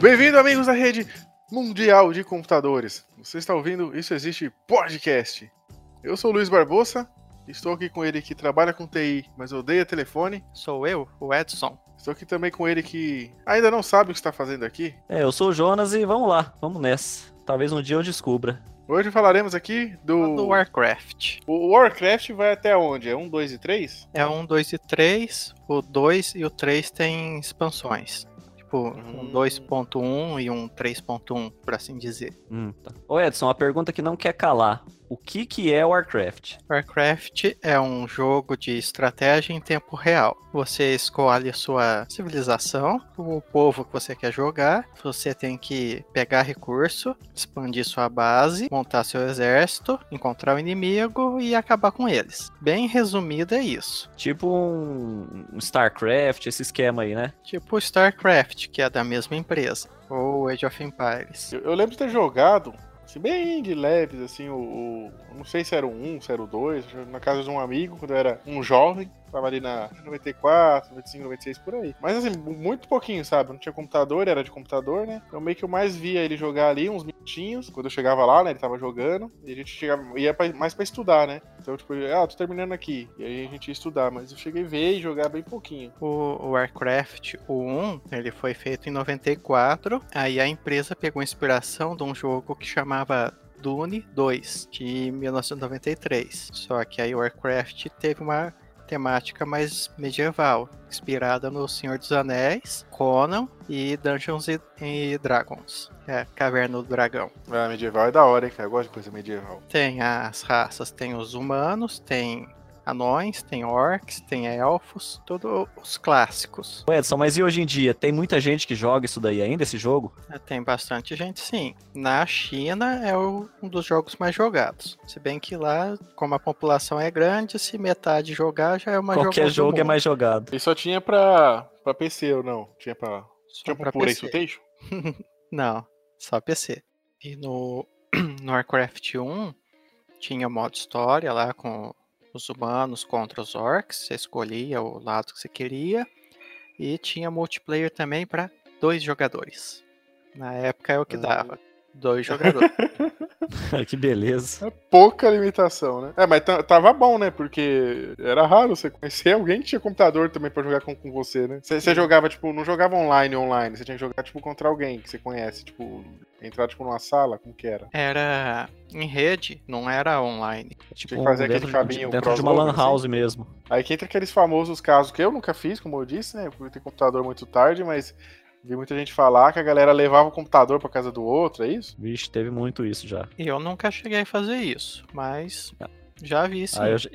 Bem-vindo, amigos da rede mundial de computadores. Você está ouvindo Isso Existe Podcast. Eu sou o Luiz Barbosa, estou aqui com ele que trabalha com TI, mas odeia telefone. Sou eu, o Edson. Estou aqui também com ele que ainda não sabe o que está fazendo aqui. É, eu sou o Jonas e vamos lá, vamos nessa. Talvez um dia eu descubra. Hoje falaremos aqui do. Do Warcraft. O Warcraft vai até onde? É 1, 2 e 3? É um, 2 e 3. O 2 e o 3 tem expansões. Tipo, um Hum. 2.1 e um 3.1, por assim dizer. Hum, tá. Ô Edson, uma pergunta que não quer calar. O que que é Warcraft? Warcraft é um jogo de estratégia em tempo real. Você escolhe a sua civilização, o povo que você quer jogar. Você tem que pegar recurso, expandir sua base, montar seu exército, encontrar o inimigo e acabar com eles. Bem resumido é isso. Tipo um, um StarCraft, esse esquema aí, né? Tipo StarCraft, que é da mesma empresa. Ou Age of Empires. Eu, eu lembro de ter jogado, assim, bem de leves, assim, o, o- Não sei se era o 1, se era o 2, na casa de um amigo, quando eu era um jovem. Tava ali na 94, 95, 96, por aí. Mas assim, muito pouquinho, sabe? Não tinha computador, era de computador, né? Então meio que eu mais via ele jogar ali uns minutinhos. Quando eu chegava lá, né? Ele tava jogando. E a gente chegava, ia pra- mais pra estudar, né? Então, tipo, ah, tô terminando aqui. E aí a gente ia estudar. Mas eu cheguei a ver e jogar bem pouquinho. O Warcraft, o 1, ele foi feito em 94. Aí a empresa pegou inspiração de um jogo que chamava Dune 2, de 1993. Só que aí o Warcraft teve uma temática mais medieval, inspirada no Senhor dos Anéis, Conan e Dungeons e- e Dragons. É, Caverna do Dragão. Ah, medieval é da hora, hein, cara? Eu gosto de coisa medieval. Tem as raças, tem os humanos, tem anões, tem orcs, tem elfos, todos os clássicos. Edson, mas e hoje em dia? Tem muita gente que joga isso daí ainda, esse jogo? É, Tem bastante gente, sim. Na China é o- um dos jogos mais jogados. Se bem que lá, como a população é grande, se metade jogar já é uma Qualquer jogo é mais jogado. E só tinha pra, pra PC ou não? Tinha pra. Só Tinha pra pro PC. PlayStation? Não, só PC. E no, no Warcraft 1 tinha modo história lá com os humanos contra os orcs. Você escolhia o lado que você queria. E tinha multiplayer também para dois jogadores. Na época é o que dava. Dois jogadores. que beleza. É pouca limitação, né? É, mas ta- tava bom, né? Porque era raro você conhecer alguém que tinha computador também pra jogar com, com você, né? Você, jogava, tipo, não jogava online online, você tinha que jogar, tipo, contra alguém que você conhece, tipo, entrar, tipo, numa sala, como que era? Era em rede, não era online. Tipo, que fazer aquele dentro, de- cabinho dentro de uma lan assim? house mesmo. Aí que entra aqueles famosos casos que eu nunca fiz, como eu disse, né? Por ter computador muito tarde, mas vi muita gente falar que a galera levava o computador pra casa do outro, é isso? Vixe, teve muito isso já. E eu nunca cheguei a fazer isso, mas já vi sim. Ah, eu, já-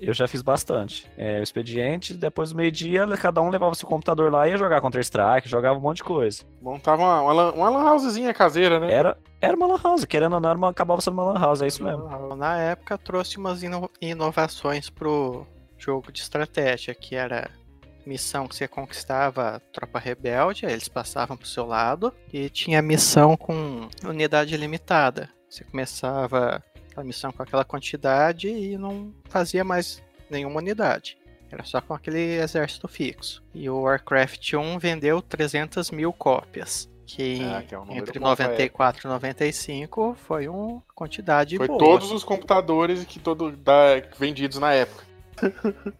eu já fiz bastante. É, o expediente, depois do meio-dia, cada um levava seu computador lá e ia jogar Counter-Strike, jogava um monte de coisa. Montava uma, uma, lan- uma lan housezinha caseira, né? Era, era uma lan house, querendo ou não, era uma- acabava sendo uma lan house, é isso mesmo. Na época trouxe umas ino- inovações pro jogo de estratégia, que era missão que você conquistava a tropa rebelde, aí eles passavam pro seu lado, e tinha missão com unidade limitada. Você começava a missão com aquela quantidade e não fazia mais nenhuma unidade. Era só com aquele exército fixo. E o Warcraft 1 vendeu 300 mil cópias. Que, Ah, que é um entre bom pra 94 e 95 foi uma quantidade Foi boa. todos os computadores que todo da, vendidos na época.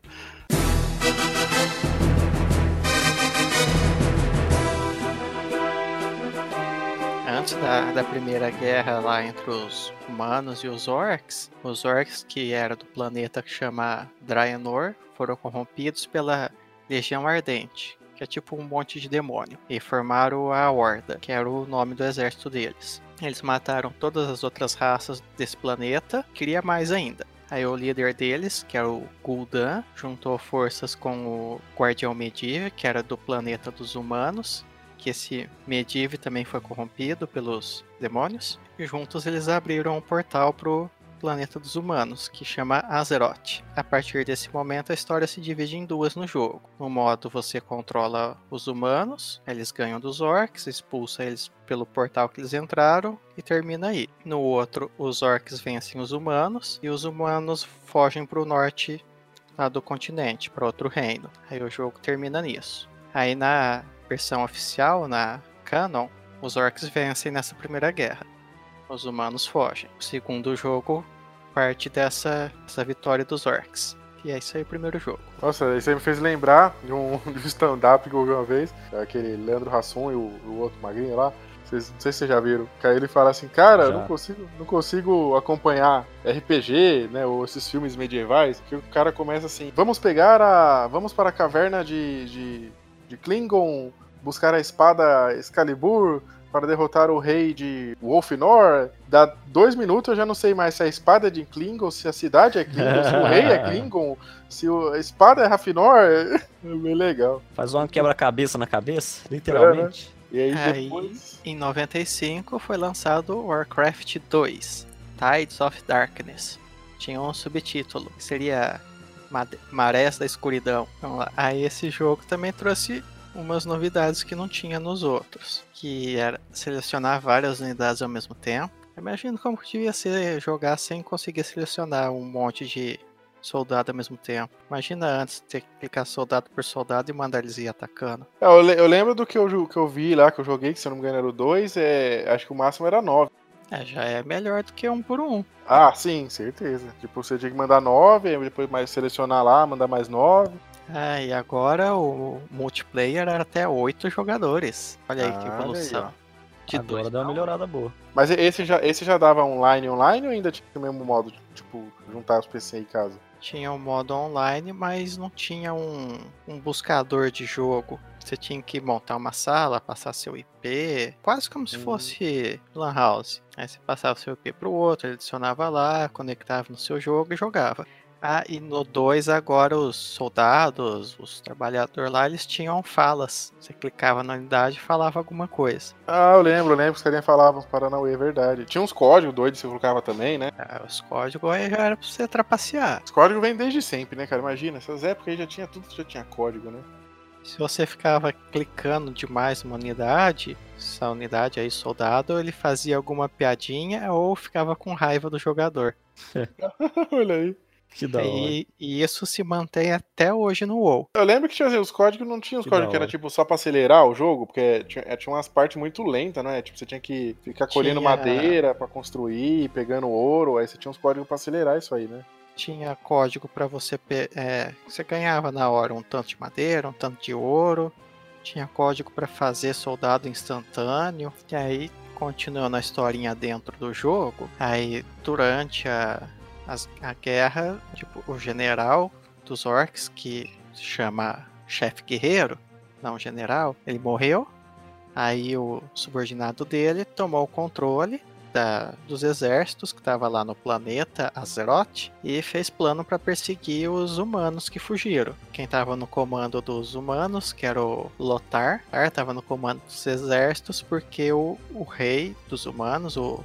Antes da, da primeira guerra lá entre os humanos e os orcs, os orcs que era do planeta que chama Draenor foram corrompidos pela Legião Ardente, que é tipo um monte de demônio, e formaram a Horda, que era o nome do exército deles. Eles mataram todas as outras raças desse planeta, queria mais ainda. Aí o líder deles, que era o Gul'dan, juntou forças com o Guardião Medivh, que era do planeta dos humanos, que esse Medivh também foi corrompido pelos demônios, e juntos eles abriram um portal pro planeta dos humanos, que chama Azeroth. A partir desse momento, a história se divide em duas no jogo. No modo você controla os humanos, eles ganham dos orcs, expulsa eles pelo portal que eles entraram e termina aí. No outro, os orcs vencem os humanos e os humanos fogem pro norte lá do continente, para outro reino. Aí o jogo termina nisso. Aí na versão oficial, na Canon, os orcs vencem nessa primeira guerra. Os humanos fogem. O segundo jogo parte dessa, dessa vitória dos orcs. E é isso aí o primeiro jogo. Nossa, isso aí me fez lembrar de um, de um stand-up que eu vi uma vez. Aquele Leandro Hassum e o, o outro magrinho lá. Vocês, não sei se vocês já viram. Que aí ele fala assim, cara, eu não consigo, não consigo acompanhar RPG, né? Ou esses filmes medievais. Que o cara começa assim, vamos pegar a. Vamos para a caverna de, de, de Klingon, buscar a espada Excalibur para derrotar o rei de Wolfenor. Dá dois minutos eu já não sei mais se a espada é de Klingon, se a cidade é Klingon, se o rei é Klingon, se a espada é Rafinor. É bem legal. Faz uma quebra-cabeça na cabeça, literalmente. É, né? E aí, Aí, depois. em 95 foi lançado Warcraft 2, Tides of Darkness. Tinha um subtítulo, que seria Marés da Escuridão. Então, aí esse jogo também trouxe umas novidades que não tinha nos outros, que era selecionar várias unidades ao mesmo tempo. Imagino como que devia ser jogar sem conseguir selecionar um monte de soldado ao mesmo tempo. Imagina antes ter que clicar soldado por soldado e mandar eles ir atacando. É, eu, le- eu lembro do que eu, que eu vi lá, que eu joguei, que se eu não me engano era o 2, é, acho que o máximo era 9. É, já é melhor do que um por um. Ah, sim, certeza. Tipo, você tinha que mandar 9, aí depois mais selecionar lá, mandar mais 9. Ah, e agora o multiplayer era até oito jogadores. Olha aí que Ah, evolução. olha aí, De Agora dois, deu uma melhorada boa. Mas esse já, esse já dava online online ou ainda tinha o mesmo modo, de, tipo, juntar os PC em casa? Tinha um modo online, mas não tinha um, um buscador de jogo. Você tinha que montar uma sala, passar seu IP, quase como se Hum. fosse Lan House. Aí você passava seu IP pro outro, ele adicionava lá, conectava no seu jogo e jogava. Ah, e no 2 agora os soldados, os trabalhadores lá, eles tinham falas. Você clicava na unidade e falava alguma coisa. Ah, eu lembro, eu lembro que os carinha falavam Paranauê, é verdade. Tinha uns códigos doidos que você colocava também, né? Ah, os códigos aí já era pra você trapacear. Os códigos vêm desde sempre, né, cara? Imagina, essas épocas aí já tinha tudo, já tinha código, né? Se você ficava clicando demais numa unidade, essa unidade aí, soldado, ele fazia alguma piadinha ou ficava com raiva do jogador. Olha aí. Que da hora. E, e isso se mantém até hoje no WoW. Eu lembro que tinha assim, os códigos, não tinha os Que códigos que era tipo só pra acelerar o jogo, porque tinha, é, tinha umas partes muito lentas, né? Tipo, você tinha que ficar colhendo Tinha- madeira pra construir, pegando ouro, aí você tinha uns códigos pra acelerar isso aí, né? Tinha código para você. É, você ganhava na hora um tanto de madeira, um tanto de ouro. Tinha código para fazer soldado instantâneo. E aí, continuando a historinha dentro do jogo, aí durante a, as- a guerra, tipo, o general dos orcs, que se chama chefe guerreiro, não general, ele morreu. Aí o subordinado dele tomou o controle da- dos exércitos que estava lá no planeta Azeroth e fez plano para perseguir os humanos que fugiram. Quem estava no comando dos humanos, que era o Lothar, estava no comando dos exércitos porque o, o rei dos humanos, o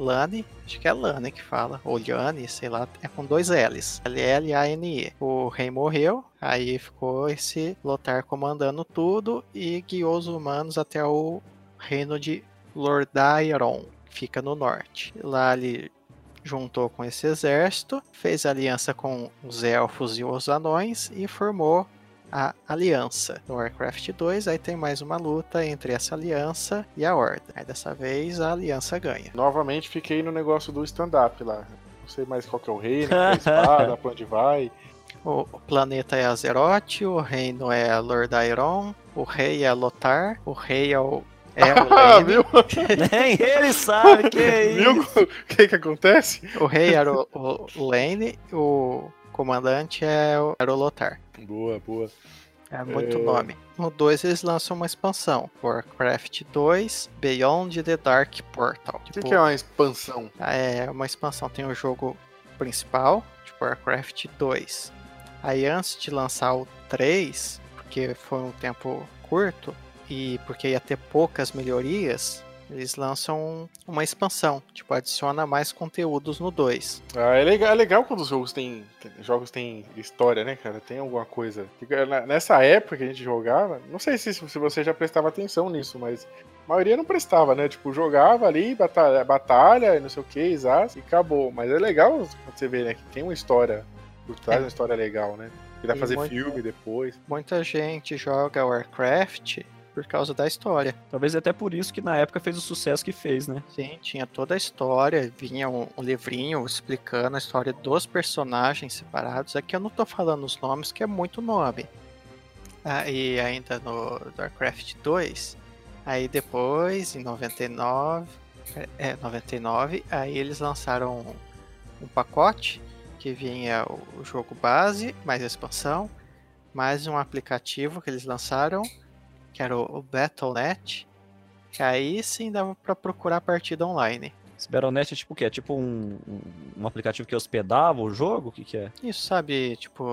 Lani, acho que é Lani que fala, ou Liane, sei lá, é com dois L's, L-L-A-N-E. O rei morreu, aí ficou esse Lothar comandando tudo e guiou os humanos até o reino de Lordaeron, que fica no norte. Lá ele juntou com esse exército, fez aliança com os elfos e os anões e formou a aliança. No Warcraft 2, aí tem mais uma luta entre essa aliança e a Horda. Aí dessa vez a aliança ganha. Novamente fiquei no negócio do stand-up lá. Não sei mais qual que é o reino, qual é a espada, pra onde vai. O, o planeta é Azeroth, o reino é Lordaeron, o rei é Lothar, o rei é o é o Ah? Nem ele sabe que é Viu o que que acontece? o rei era o, o Lane, o comandante é o, era o Lothar. Boa, boa. É muito É. nome. No 2 eles lançam uma expansão. Warcraft 2 Beyond the Dark Portal. O que, que é uma expansão? é uma expansão. Tem o jogo principal, tipo Warcraft 2. Aí antes de lançar o 3, porque foi um tempo curto e porque ia ter poucas melhorias, eles lançam uma expansão. Tipo, adiciona mais conteúdos no 2. Ah, é legal, é legal quando os jogos têm, jogos têm história, né, cara? Tem alguma coisa. Nessa época que a gente jogava, não sei se, se você já prestava atenção nisso, mas a maioria não prestava, né? Tipo, jogava ali, batalha, batalha e não sei o que, exato, e acabou. Mas é legal você vê, né, que tem uma história por trás, É. uma história legal, né? Que dá pra fazer muito- filme depois. Muita gente joga Warcraft por causa da história. Talvez até por isso que na época fez o sucesso que fez, né? Sim, tinha toda a história, vinha um, um livrinho explicando a história dos personagens separados. Aqui eu não tô falando os nomes, que é muito nome. Ah, e ainda no Warcraft 2, aí depois, em 99, é, 99, aí eles lançaram um, um pacote que vinha o, o jogo base, mais expansão, mais um aplicativo que eles lançaram, que era o, o Battle.net, que aí sim dava para procurar partida online. Esse Battle.net é tipo o quê? É tipo um, um, aplicativo que hospedava o jogo? O que, que é? Isso, sabe, tipo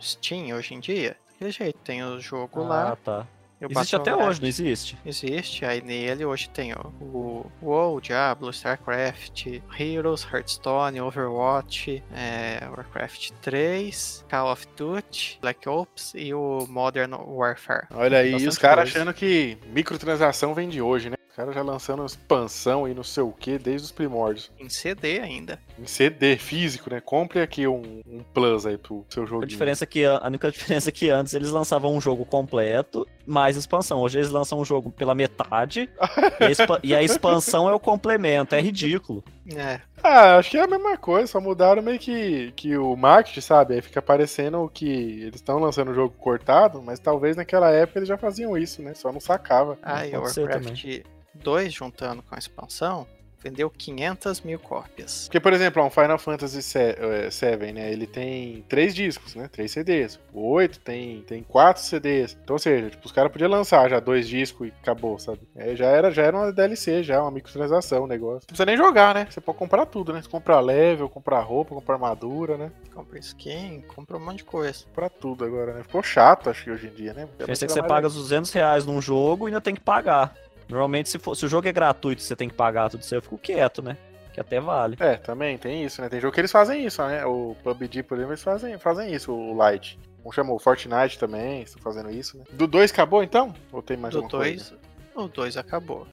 Steam hoje em dia? Daquele jeito, tem o jogo ah, lá. tá. E o Existe até hoje, não existe? Existe, aí nele hoje tem ó, o WoW, Diablo, StarCraft, Heroes, Hearthstone, Overwatch, é, Warcraft 3, Call of Duty, Black Ops e o Modern Warfare. Olha aí, e Bastante os caras achando que microtransação vem de hoje, né? Os caras já lançando expansão e não sei o que desde os primórdios. Em CD ainda. Em CD físico, né? Compre aqui um, um plus aí pro seu jogo. A diferença é que a única diferença é que antes eles lançavam um jogo completo mais expansão. Hoje eles lançam um jogo pela metade e, a e a expansão é o complemento. É ridículo. É, Ah, acho que é a mesma coisa, só mudaram meio que, que o marketing, sabe? Aí fica parecendo que eles estão lançando o jogo cortado, mas talvez naquela época eles já faziam isso, né? Só não sacava. aí o pode ser Warcraft 2 juntando com a expansão vendeu 500 mil cópias. Porque, por exemplo, um Final Fantasy VII, né? Ele tem três discos, né? Três CDs. O 8 tem, tem quatro CDs. Então, ou seja, tipo, os caras podiam lançar já dois discos e acabou, sabe? É, já, era, já era uma DLC, já, uma microtransação o negócio. Não precisa nem jogar, né? Você pode comprar tudo, né? Você comprar level, comprar roupa, comprar armadura, né? Compra skin, compra um monte de coisa. Comprar tudo agora, né? Ficou chato, acho que hoje em dia, né? A diferença é que você paga os 200 reais num jogo e ainda tem que pagar. Normalmente, se, for, se o jogo é gratuito e você tem que pagar tudo isso, eu fico quieto, né? Que até vale. É, também tem isso, né? Tem jogo que eles fazem isso, né? O PUBG, por exemplo, eles fazem, fazem isso, o Light. Um chamou Fortnite também, estão fazendo isso, né? Do 2 acabou então? Ou tem mais Do alguma coisa? 2, o 2 acabou.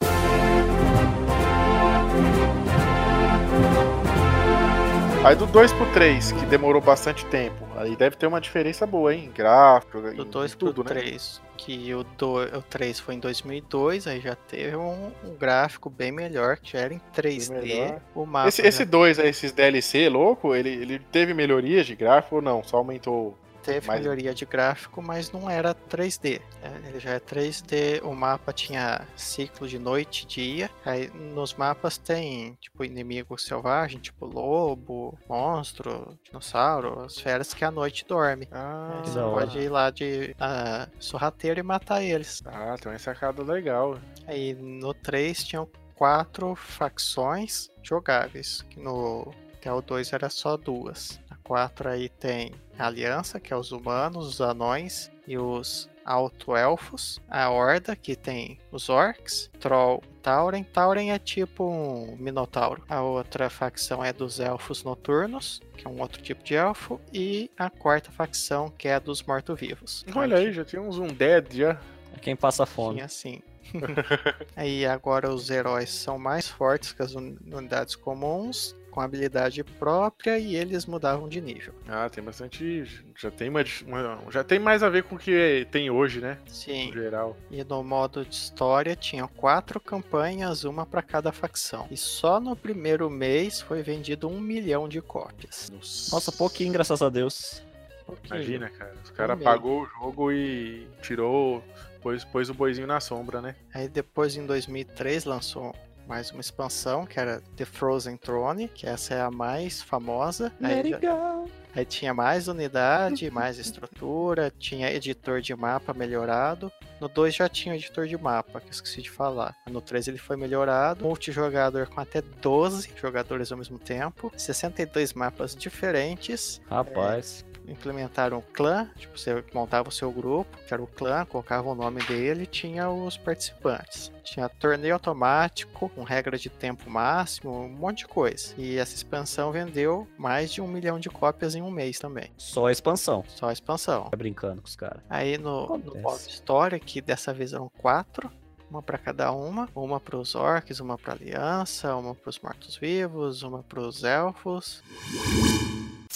Aí do 2 pro 3, que demorou bastante tempo, aí deve ter uma diferença boa, hein? Gráfico, Do em 2 pro tudo, né? 3, que o, do, o 3 foi em 2002, aí já teve um, um gráfico bem melhor, que já era em 3D. melhor. O mapa Esse, já esse 2, aí, esses DLC louco, ele, ele teve melhorias de gráfico ou não? Só aumentou? Teve mais- melhoria de gráfico, mas não era 3D. né? Ele já é 3D, o mapa tinha ciclo de noite e dia. Aí nos mapas tem, tipo, inimigo selvagem, tipo lobo, monstro, dinossauro, as feras que à noite dorme. Ah, Aí você pode ir lá de ah, sorrateiro e matar eles. ah, tem uma sacada legal. Aí no 3 tinham quatro facções jogáveis. que No que o 2 era só duas. A 4 aí tem a Aliança, que é os humanos, os anões e os alto-elfos. A Horda, que tem os orcs, Troll, Tauren. Tauren é tipo um minotauro. A outra facção é dos elfos noturnos, que é um outro tipo de elfo. E a quarta facção, que é a dos mortos-vivos. Olha aí, já tem uns Undead já. É quem passa fome. Tinha assim. Aí agora os heróis são mais fortes que as uni- unidades comuns, com habilidade própria e eles mudavam de nível. Ah, tem bastante. Já tem uma, uma- Já tem mais a ver com o que tem hoje, né? Sim. No geral. E no modo de história tinha quatro campanhas, uma para cada facção. E só no primeiro mês foi vendido um milhão de cópias. Nossa, pouquinho, graças a Deus. Pouquinho. Imagina, cara. Os caras pagou o jogo e tirou. Pôs, pôs o boizinho na sombra, né? Aí depois, em 2003, lançou mais uma expansão, que era The Frozen Throne, que essa é a mais famosa. Aí. Aí tinha mais unidade, mais estrutura, tinha editor de mapa melhorado. No 2 já tinha editor de mapa, que eu esqueci de falar. No 3 ele foi melhorado. Multijogador com até 12 jogadores ao mesmo tempo. 62 mapas diferentes. Rapaz. Implementaram clã, tipo, você montava o seu grupo, que era o clã, colocava o nome dele e tinha os participantes. Tinha torneio automático, com regra de tempo máximo, um monte de coisa. E essa expansão vendeu mais de um milhão de cópias em um mês também. Só a expansão. Só a expansão. Tá brincando com os caras. Aí no, no modo história, que dessa vez eram quatro, uma para cada uma, uma para os orcs, uma para aliança, uma para os mortos-vivos, uma para os elfos.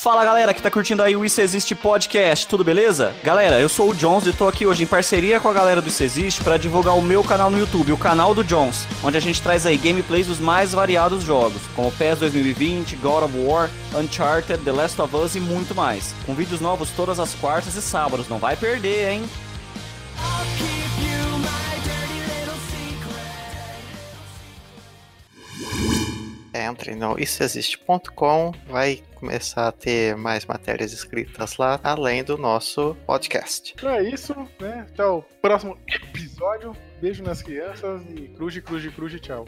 Fala galera que tá curtindo aí o Isso Existe Podcast, tudo beleza? Galera, eu sou o Jones e tô aqui hoje em parceria com a galera do Isso Existe para divulgar o meu canal no YouTube, o canal do Jones, onde a gente traz aí gameplays dos mais variados jogos, como PES 2020, God of War, Uncharted, The Last of Us e muito mais. Com vídeos novos todas as quartas e sábados, não vai perder, hein? Entre no issoexiste.com, vai começar a ter mais matérias escritas lá, além do nosso podcast. Então é isso, né? Até o próximo episódio. Beijo nas crianças e cruze, cruze, cruze, tchau.